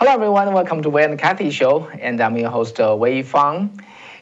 Hello, everyone. Welcome to Wei and Kathy Show, and I'm your host, uh, Wei Fang.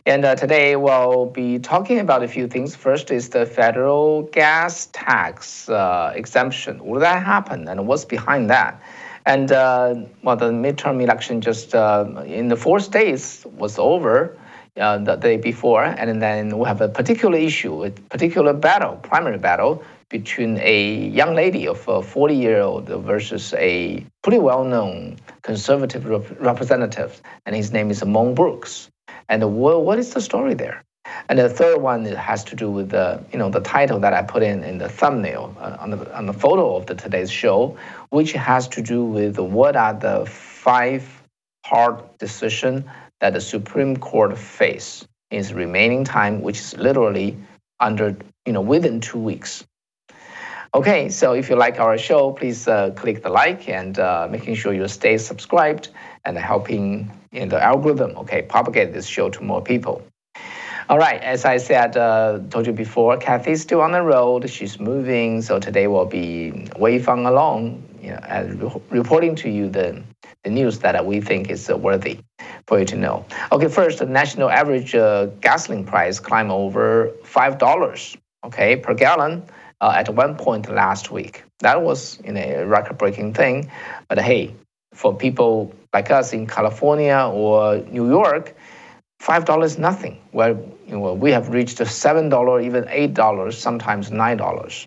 And uh, today we'll be talking about a few things. First is the federal gas tax uh, exemption. Will that happen, and what's behind that? And uh, well, the midterm election just uh, in the four states was over. Uh, the day before, and then we have a particular issue, a particular battle, primary battle between a young lady of a 40 year old versus a pretty well known conservative rep- representative, and his name is Mo Brooks. And what, what is the story there? And the third one has to do with the, you know, the title that I put in in the thumbnail uh, on, the, on the photo of the today's show, which has to do with what are the five hard decisions that the Supreme Court face in its remaining time, which is literally under, you know, within two weeks. Okay, so if you like our show, please uh, click the like and uh, making sure you stay subscribed and helping in the algorithm, okay, propagate this show to more people. All right, as I said, uh, told you before, Kathy's still on the road. She's moving, so today we'll be Fang along, you know, re- reporting to you the, the news that we think is uh, worthy for you to know. Okay, first, the national average uh, gasoline price climbed over five dollars, okay, per gallon uh, at one point last week. That was you know, a record-breaking thing. But hey, for people like us in California or New York, five dollars nothing. Well, you know, we have reached seven dollar, even eight dollars, sometimes nine dollars.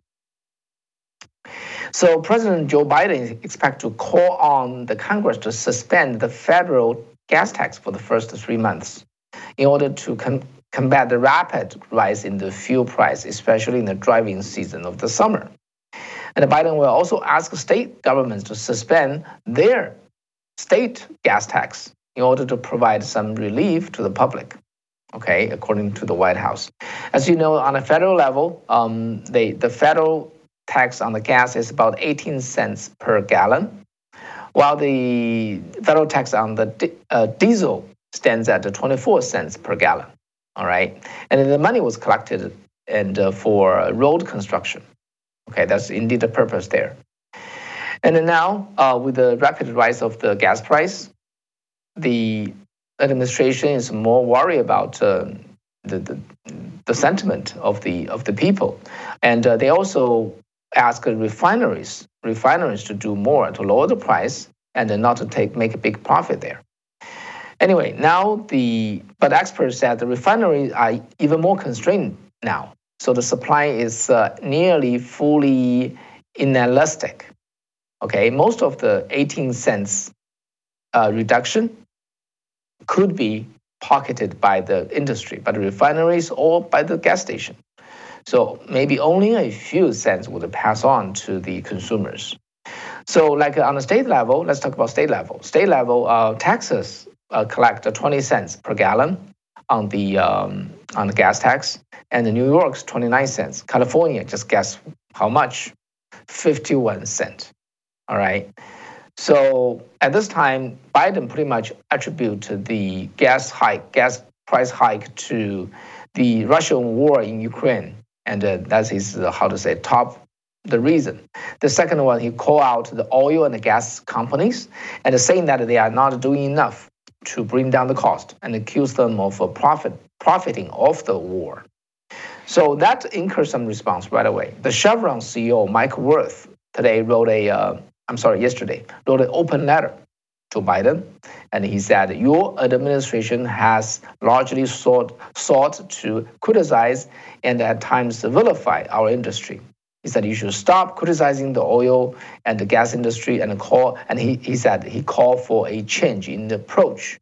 So President Joe Biden expects to call on the Congress to suspend the federal gas tax for the first three months in order to combat the rapid rise in the fuel price, especially in the driving season of the summer. And Biden will also ask state governments to suspend their state gas tax in order to provide some relief to the public. Okay, according to the White House. As you know, on a federal level, um, they, the federal tax on the gas is about 18 cents per gallon, while the federal tax on the di- uh, diesel stands at 24 cents per gallon all right? And then the money was collected and uh, for road construction. Okay, that's indeed the purpose there. And then now, uh, with the rapid rise of the gas price, the administration is more worried about uh, the, the, the sentiment of the of the people, and uh, they also ask refineries refineries to do more to lower the price and not to take make a big profit there. Anyway, now the but experts said the refineries are even more constrained now. So the supply is uh, nearly fully inelastic. Okay, most of the 18 cents uh, reduction could be pocketed by the industry, by the refineries or by the gas station. So maybe only a few cents would pass on to the consumers. So, like on the state level, let's talk about state level. State level, uh, Texas collect 20 cents per gallon on the um, on the gas tax, and New York's 29 cents. California, just guess how much? 51 cent. All right. So at this time, Biden pretty much attribute the gas hike, gas price hike to the Russian war in Ukraine, and uh, that is uh, how to say top the reason. The second one, he called out the oil and the gas companies and saying that they are not doing enough to bring down the cost and accuse them of profit, profiting off the war. So that incurred some response right away. The Chevron CEO, Mike Wirth, today wrote a, uh, I'm sorry, yesterday, wrote an open letter to Biden. And he said, Your administration has largely sought, sought to criticize and at times vilify our industry is that you should stop criticizing the oil and the gas industry and call and he, he said he called for a change in the approach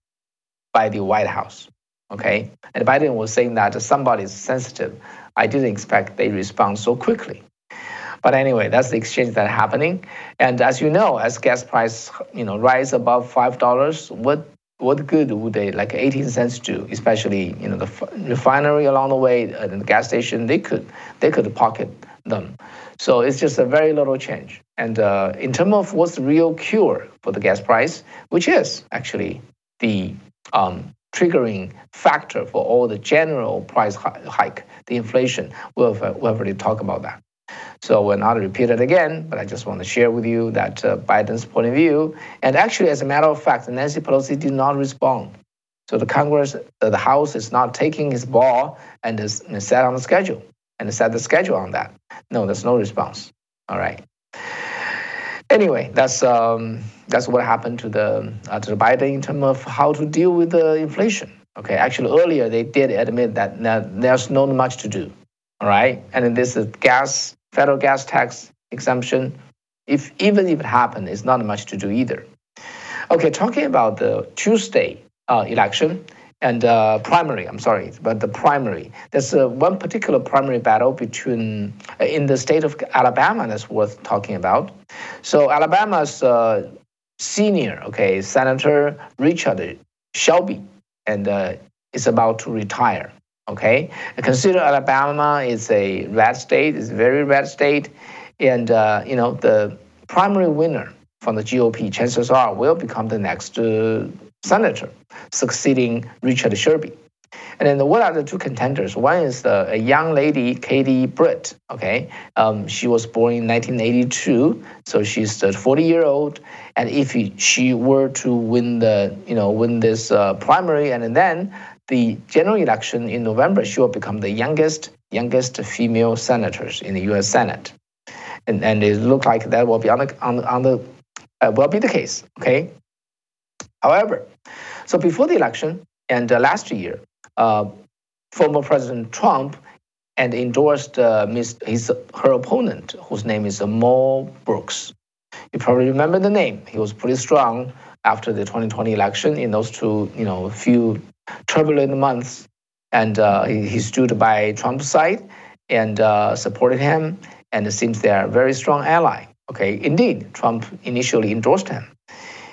by the White House. Okay. And Biden was saying that somebody is sensitive. I didn't expect they respond so quickly. But anyway, that's the exchange that's happening. And as you know, as gas price you know rise above five dollars, what what good would they like 18 cents do? Especially you know the refinery along the way and the gas station, they could they could pocket them. So it's just a very little change. And uh, in terms of what's the real cure for the gas price, which is actually the um, triggering factor for all the general price hike, the inflation, we've, uh, we've already talked about that. So we'll not repeat it again, but I just want to share with you that uh, Biden's point of view. And actually, as a matter of fact, Nancy Pelosi did not respond. So the Congress, uh, the House is not taking his ball and is set on the schedule and set the schedule on that. No, there's no response. All right. Anyway, that's um, that's what happened to the uh, to Biden in terms of how to deal with the inflation. Okay, actually earlier they did admit that, there's not much to do. All right, and this is gas federal gas tax exemption. If even if it happened, it's not much to do either. Okay, talking about the Tuesday uh, election and uh, primary. I'm sorry, but the primary. There's uh, one particular primary battle between uh, in the state of Alabama that's worth talking about. So Alabama's uh, senior, okay, Senator Richard Shelby, and uh, is about to retire. Okay, consider Alabama is a red state, it's a very red state, and uh, you know the primary winner from the GOP, chances are, will become the next senator, succeeding Richard Shelby. And then what are the two contenders? One is the, a young lady, Katie Britt. Okay, um, she was born in 1982, so she's 40 year old. And if she were to win the, you know, win this uh, primary, and then the general election in November, she will become the youngest youngest female senators in the U.S. Senate, and and it looks like that will be on the on, on the uh, will be the case. Okay. However, so before the election and uh, last year, uh, former President Trump and endorsed uh, his her opponent, whose name is Mo Brooks. You probably remember the name. He was pretty strong after the 2020 election in those two, you know, few turbulent months, and uh, he, he, stood by Trump's side and uh, supported him, and it seems they are a very strong ally. Okay, indeed, Trump initially endorsed him.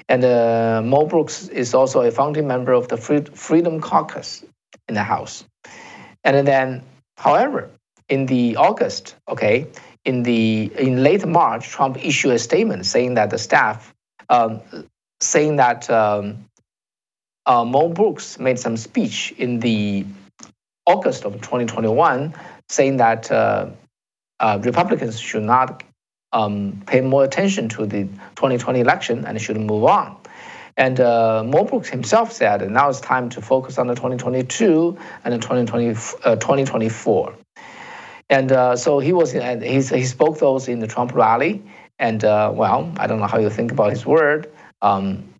And uh, Mo Brooks is also a founding member of the Freedom Caucus in the House. And then, however, in the August, okay, in the in late March, Trump issued a statement saying that the staff, um, saying that um, uh, Mo Brooks made some speech in the August of 2021 saying that uh, uh, Republicans should not um, pay more attention to the 2020 election and should move on. And uh, Mo Brooks himself said now it's time to focus on the 2022 and the 2020, uh, 2024. And uh, so he was, and he, spoke those in the Trump rally. And uh, well, I don't know how you think about his word. Um,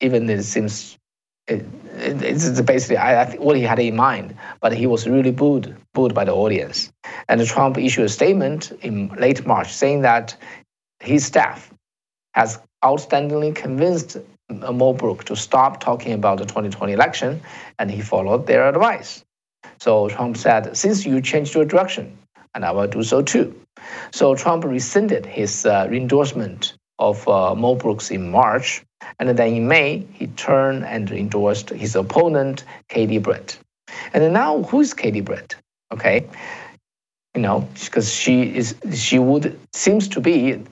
even it seems it, it's basically I, I, think what he had in mind, but he was really booed, booed by the audience. And Trump issued a statement in late March saying that his staff has outstandingly convinced Mo Brooks to stop talking about the 2020 election, and he followed their advice. So Trump said, since you changed your direction, and I will do so too. So Trump rescinded his uh, endorsement of uh, Mo Brooks in March, and then in May, he turned and endorsed his opponent, Katie Britt. And now, who is Katie Britt? Okay, you know, because she is, she would seems to be,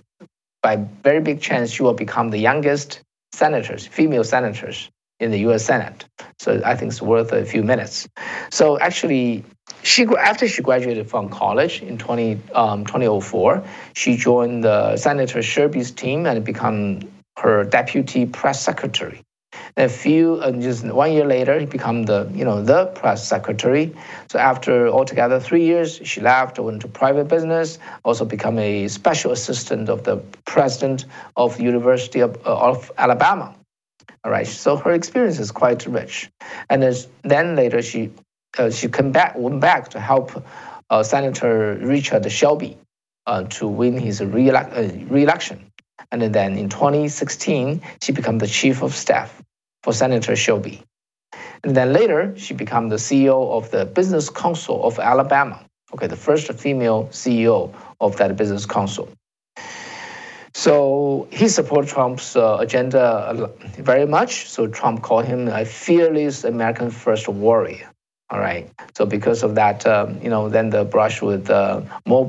by very big chance, she will become the youngest senators, female senators in the U.S. Senate. So I think it's worth a few minutes. So actually, she after she graduated from college in 20, um, 2004, she joined the Senator Shelby's team and become her deputy press secretary. A few, uh, just one year later, he became the, you know, the press secretary. So after altogether three years, she left, went to private business, also become a special assistant of the president of the University of, uh, of Alabama. All right, so her experience is quite rich. And then later, she she came back, went back to help uh, Senator Richard Shelby uh, to win his uh, re-election. And then in 2016, she became the chief of staff for Senator Shelby. And then later, she became the CEO of the Business Council of Alabama. Okay, the first female CEO of that business council. So he supported Trump's uh, agenda very much. So Trump called him a fearless American first warrior. All right. So because of that, um, you know, then the brush with uh, Mo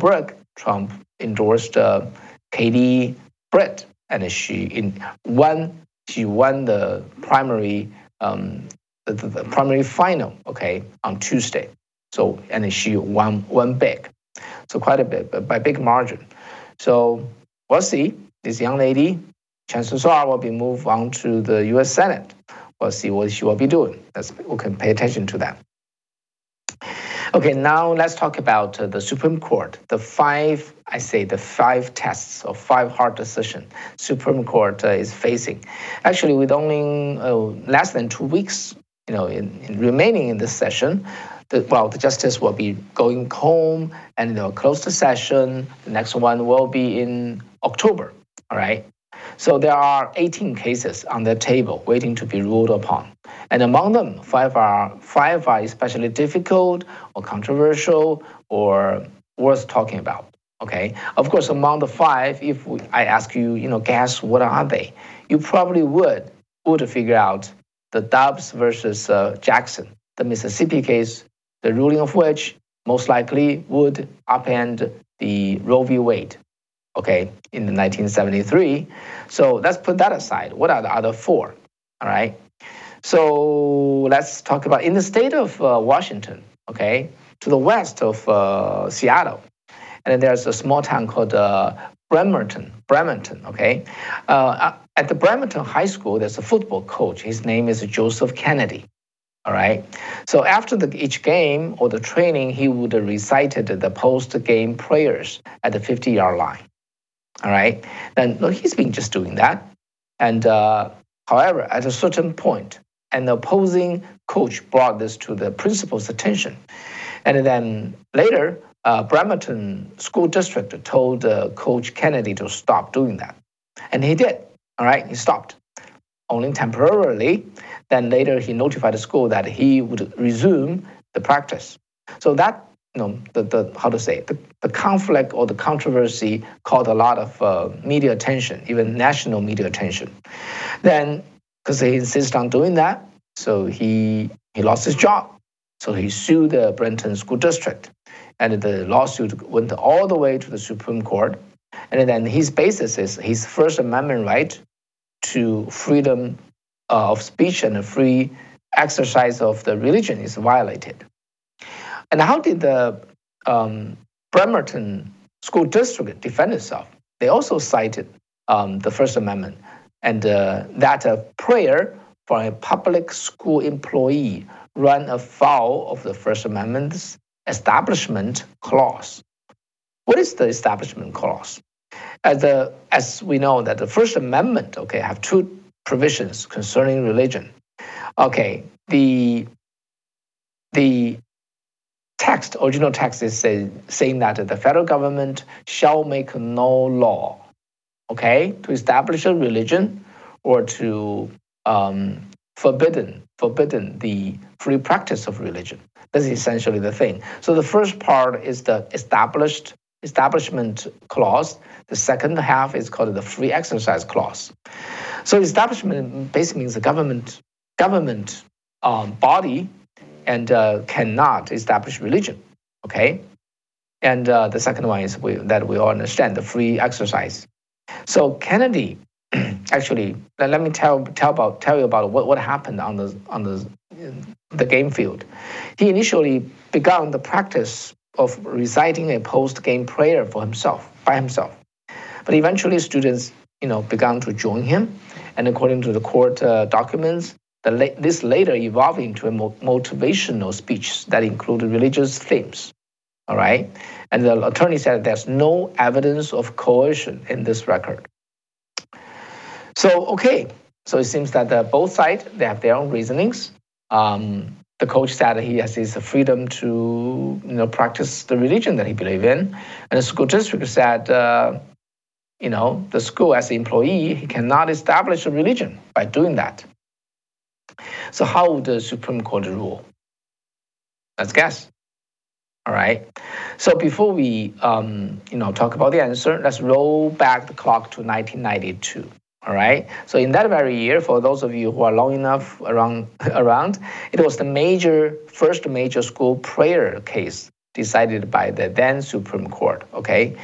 Trump endorsed uh, Katie Britt, and she in won. She won the primary, um, the, the, the, primary final. Okay, on Tuesday. So and she won won big. So quite a bit, but by big margin. So we'll see. This young lady, chances are, will be moved on to the U.S. Senate. We'll see what she will be doing. That's, we can pay attention to that. Okay, now let's talk about uh, the Supreme Court. The five, I say, the five tests or five hard decisions Supreme Court uh, is facing. Actually, with only uh, less than two weeks, you know, in, in remaining in this session, well, the justice will be going home and they'll close the session. The next one will be in October. All right. So there are 18 cases on the table waiting to be ruled upon. And among them, five are, five are especially difficult or controversial or worth talking about. Okay. Of course, among the five, if I ask you, you know, guess what are they, you probably would would figure out the Dobbs versus uh, Jackson, the Mississippi case, the ruling of which most likely would upend the Roe v. Wade okay, in the 1973. So let's put that aside. What are the other four? All right. So let's talk about in the state of uh, Washington, okay, to the west of uh, Seattle, and there's a small town called uh, Bremerton. Bremerton, okay. Uh, at the Bremerton High School, there's a football coach. His name is Joseph Kennedy. All right. So after the, each game or the training, he would recite the post-game prayers at the 50-yard line. All right. Then no, he's been just doing that. And uh, however, at a certain point, an opposing coach brought this to the principal's attention. And then later, uh, Bremerton School District told uh, Coach Kennedy to stop doing that. And he did. All right, he stopped, only temporarily. Then later, he notified the school that he would resume the practice. So that you know, the, the how to say the, the conflict or the controversy caught a lot of uh, media attention, even national media attention. Then, because he insisted on doing that, so he he lost his job. So he sued the Brenton School District, and the lawsuit went all the way to the Supreme Court. And then his basis is his First Amendment right to freedom uh, of speech and free exercise of the religion is violated. And how did the um, Bremerton School District defend itself? They also cited um, the First Amendment and uh, that a prayer for a public school employee run afoul of the First Amendment's establishment clause. What is the establishment clause? As, as we know that the First Amendment, okay, have two provisions concerning religion. Okay, the the text, original text is say, saying that the federal government shall make no law, okay, to establish a religion or to um, forbidden forbidden the free practice of religion. That's essentially the thing. So the first part is the established establishment clause. The second half is called the free exercise clause. So establishment basically means the government government um, body and uh, cannot establish religion. Okay, and uh, the second one is we, that we all understand the free exercise. So Kennedy, actually, let, let me tell tell about tell you about what, what happened on the on the the game field. He initially began the practice of reciting a post-game prayer for himself by himself, but eventually students you know began to join him, and according to the court uh, documents, the, this later evolved into a motivational speech that included religious themes. All right. And the attorney said there's no evidence of coercion in this record. So, okay. So it seems that both sides, they have their own reasonings. Um, the coach said he has his freedom to you know, practice the religion that he believes in. And the school district said, uh, you know, the school as an employee, he cannot establish a religion by doing that. So how would the Supreme Court rule? Let's guess. All right. So before we, um, you know, talk about the answer, let's roll back the clock to 1992. All right. So in that very year, for those of you who are long enough around, around, it was the major first major school prayer case decided by the then Supreme Court. Okay.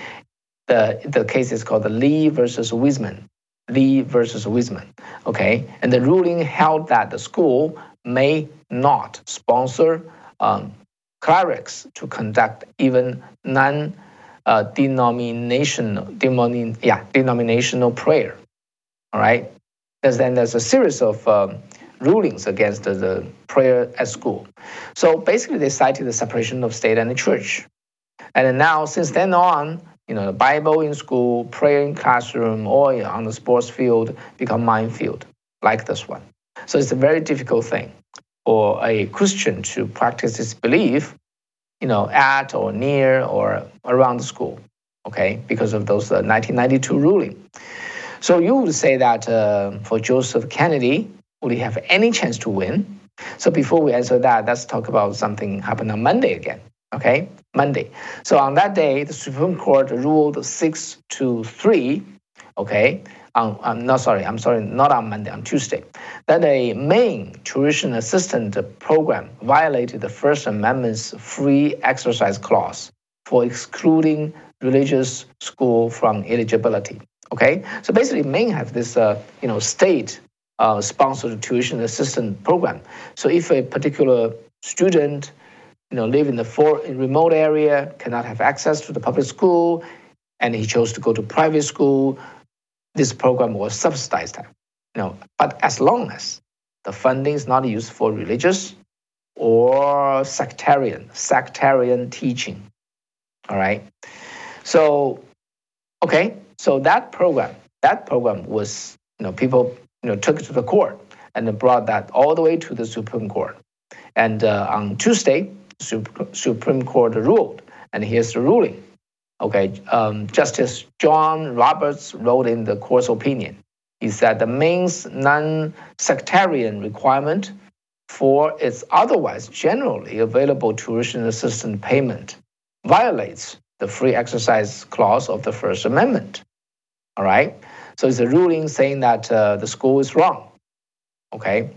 The the case is called the Lee versus Weisman. Lee versus Weisman. Okay, and the ruling held that the school may not sponsor um, clerics to conduct even non uh, denominational, yeah, denominational prayer. All right. There's, then there's a series of um, rulings against the, the prayer at school. So basically, they cited the separation of state and the church. And now, since then on, you know, the Bible in school, prayer in classroom, or on the sports field become minefield, like this one. So it's a very difficult thing for a Christian to practice his belief, you know, at or near or around the school, okay, because of those uh, 1992 ruling. So you would say that uh, for Joseph Kennedy, would he have any chance to win? So before we answer that, let's talk about something happened on Monday again. Okay, Monday. So on that day, the Supreme Court ruled six to three. Okay, on, I'm not sorry, I'm sorry, not on Monday, on Tuesday, that a Maine tuition assistant program violated the First Amendment's free exercise clause for excluding religious school from eligibility. Okay, so basically, Maine has this, uh, you know, state uh, sponsored tuition assistant program. So if a particular student you know, live in the for, in remote area, cannot have access to the public school, and he chose to go to private school, this program was subsidized. You know, but as long as the funding is not used for religious or sectarian sectarian teaching, all right. So, okay, so that program that program was you know people you know took it to the court and brought that all the way to the Supreme Court. And uh, on Tuesday, Supreme Court ruled, and here's the ruling. Okay, um, Justice John Roberts wrote in the court's opinion. He said the Maine's non-sectarian requirement for its otherwise generally available tuition assistance payment violates the free exercise clause of the First Amendment. All right, so it's a ruling saying that uh, the school is wrong. Okay,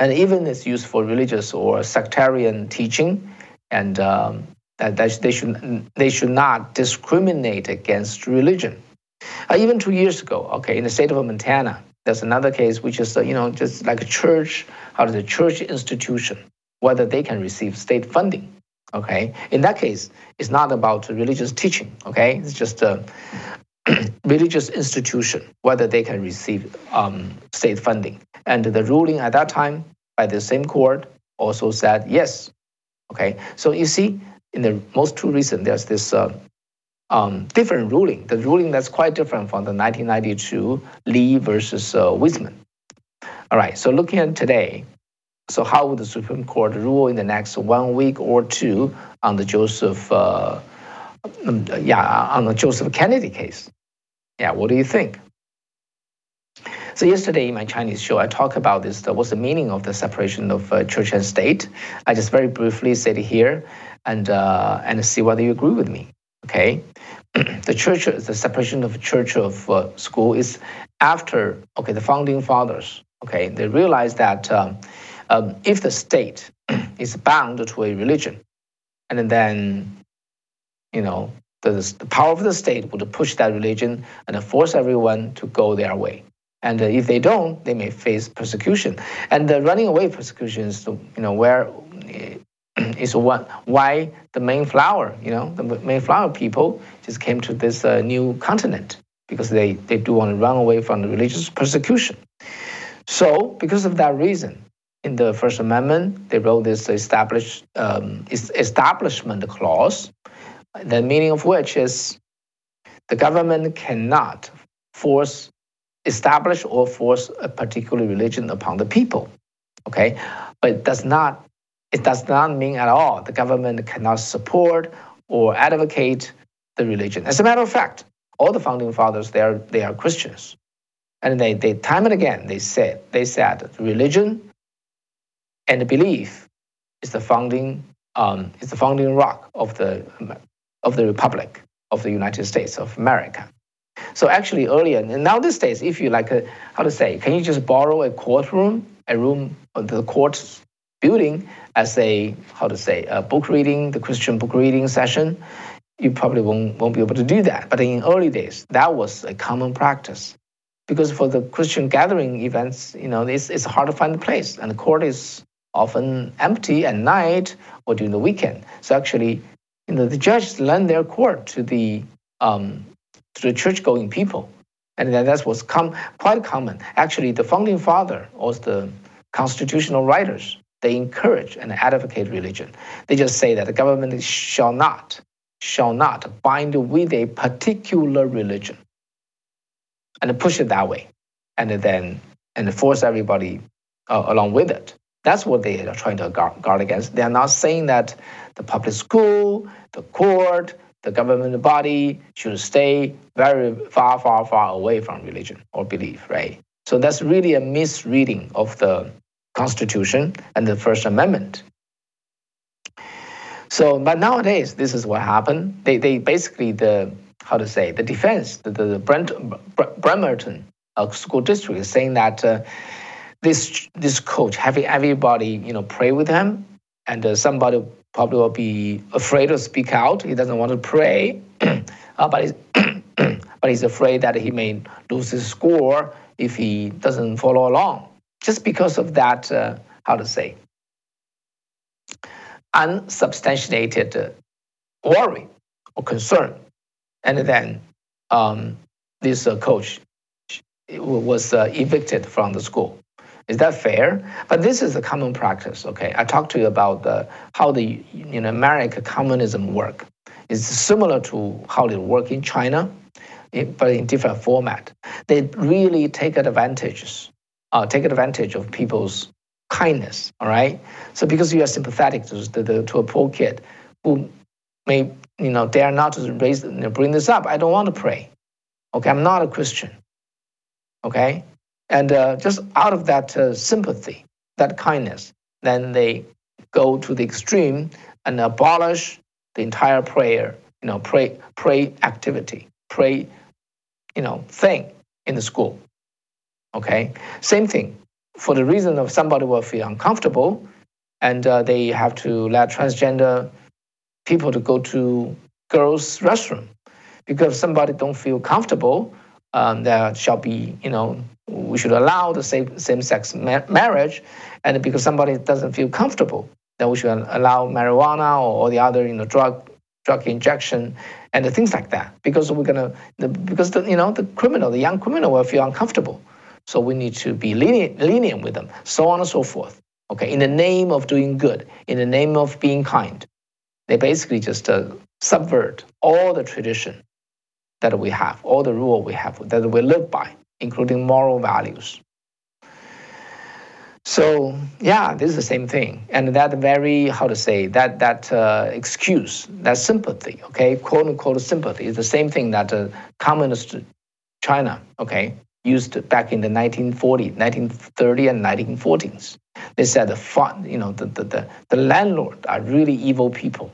and even it's used for religious or sectarian teaching, and um, that, they should they should not discriminate against religion. Uh, even two years ago, okay, in the state of Montana, there's another case which is uh, you know just like a church, how does a church institution, whether they can receive state funding. Okay, in that case, it's not about religious teaching. Okay, it's just a religious institution whether they can receive um, state funding. And the ruling at that time by the same court also said yes. Okay, so you see, in the most recent, there's this uh, um, different ruling. The ruling that's quite different from the 1992 Lee versus uh, Weisman. All right, so looking at today, so how would the Supreme Court rule in the next one week or two on the Joseph, uh, um, yeah, on the Joseph Kennedy case? Yeah, what do you think? So yesterday in my Chinese show, I talked about this. What's the meaning of the separation of uh, church and state? I just very briefly said here, and uh, and see whether you agree with me. Okay, the church, the separation of church of uh, school is after okay the founding fathers. Okay, they realized that um, um, if the state is bound to a religion, and then you know the, the power of the state would push that religion and force everyone to go their way. And uh, if they don't, they may face persecution. And the running away persecution is, you know, where is what why the Mayflower, you know, the Mayflower people just came to this uh, new continent because they, they do want to run away from the religious persecution. So, because of that reason, in the First Amendment, they wrote this establish, um, establishment clause, the meaning of which is the government cannot force establish or force a particular religion upon the people. Okay, but it does not it does not mean at all the government cannot support or advocate the religion. As a matter of fact, all the founding fathers they are they are Christians, and they, they time and again they said they said religion and belief is the founding um, is the founding rock of the of the republic of the United States of America. So actually earlier, and now these days, if you like, a, how to say, can you just borrow a courtroom, a room, the court building as a, how to say, a book reading, the Christian book reading session? You probably won't, won't be able to do that. But in early days, that was a common practice. Because for the Christian gathering events, you know, it's, it's hard to find a place, and the court is often empty at night or during the weekend. So actually, you know, the judges lend their court to the um, to the church-going people, and that was com- quite common. Actually, the founding father or the constitutional writers they encourage and advocate religion. They just say that the government shall not shall not bind with a particular religion, and push it that way, and then and force everybody uh, along with it. That's what they are trying to guard, guard against. They are not saying that the public school, the court, the government body should stay very far, far, far away from religion or belief, right? So that's really a misreading of the Constitution and the First Amendment. So, but nowadays, this is what happened. They, they basically the how to say the defense, the, the Brent, Bremerton uh, school district is saying that uh, this this coach having everybody you know pray with him, and uh, somebody probably will be afraid to speak out. He doesn't want to pray, uh, but he's but he's afraid that he may lose his score if he doesn't follow along, just because of that. Uh, how to say unsubstantiated uh, worry or concern, and then um, this uh, coach was evicted from the school. Is that fair? But this is a common practice. Okay, I talked to you about the, how the you know American communism work. It's similar to how they work in China, but in different format. They really take advantages, uh, take advantage of people's kindness. All right. So because you are sympathetic to the, to a poor kid who may you know dare not to raise bring this up. I don't want to pray. Okay, I'm not a Christian. Okay, and uh, just out of that uh, sympathy, that kindness, then they go to the extreme and abolish the entire prayer, you know, pray, pray activity, pray, you know, thing in the school. Okay, same thing. For the reason of somebody will feel uncomfortable, and uh, they have to let transgender people to go to girls' restroom because somebody don't feel comfortable. Um, there shall be, you know, we should allow the same same-sex ma- marriage, and because somebody doesn't feel comfortable, then we should allow marijuana or, or the other you know drug drug injection and the things like that. Because we're gonna the, because the you know the criminal, the young criminal will feel uncomfortable, so we need to be lenient, lenient with them, so on and so forth. Okay, in the name of doing good, in the name of being kind, they basically just uh, subvert all the tradition that we have, all the rule we have that we live by including moral values. So yeah, this is the same thing, and that very how to say that that uh, excuse, that sympathy, okay, quote unquote sympathy, is the same thing that uh, communist China, okay, used back in the 1940, 1930 and 1940s. They said the fun, you know, the, the, the, the landlord are really evil people.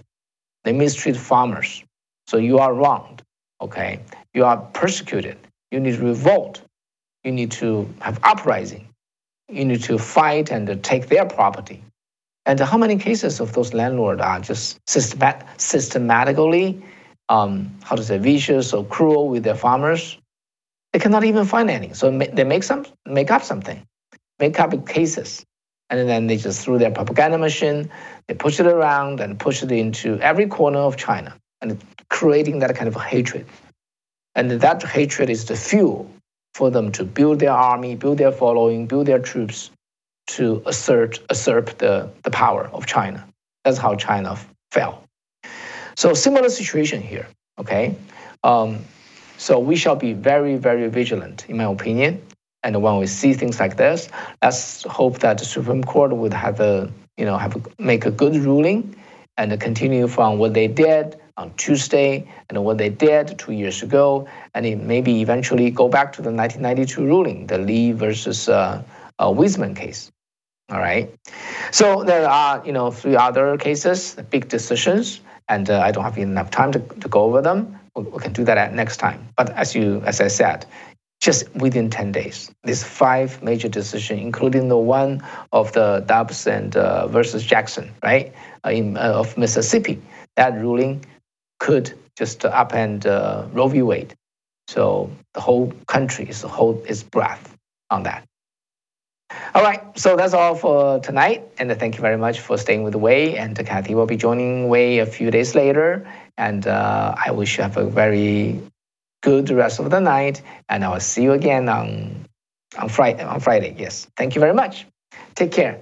They mistreat farmers. So you are wronged, okay? You are persecuted. You need revolt you need to have uprising. You need to fight and take their property. And how many cases of those landlords are just systemat- systematically, um, how to say, vicious or cruel with their farmers? They cannot even find any. So they make some, make up something, make up cases, and then they just through their propaganda machine, they push it around and push it into every corner of China, and creating that kind of hatred. And that hatred is the fuel for them to build their army, build their following, build their troops to assert, usurp the, the power of China. That's how China fell. So similar situation here, okay? Um, so we shall be very, very vigilant, in my opinion. And when we see things like this, let's hope that the Supreme Court would have a, you know, have a, make a good ruling and continue from what they did on Tuesday and what they did two years ago, and it maybe eventually go back to the 1992 ruling, the Lee versus uh, uh, Weisman case. All right. So there are, you know, three other cases, big decisions, and uh, I don't have enough time to, to go over them. We, we can do that at next time. But as you, as I said, just within 10 days, these five major decisions, including the one of the Dobbs and uh, versus Jackson, right, uh, in, uh, of Mississippi, that ruling could just upend uh, Roe v. Wade. So the whole country is hold its breath on that. All right, so that's all for tonight, and thank you very much for staying with Wei. And Kathy will be joining Wei a few days later, and uh, I wish you have a very good rest of the night, and I will see you again on on Friday. On Friday, yes. Thank you very much. Take care.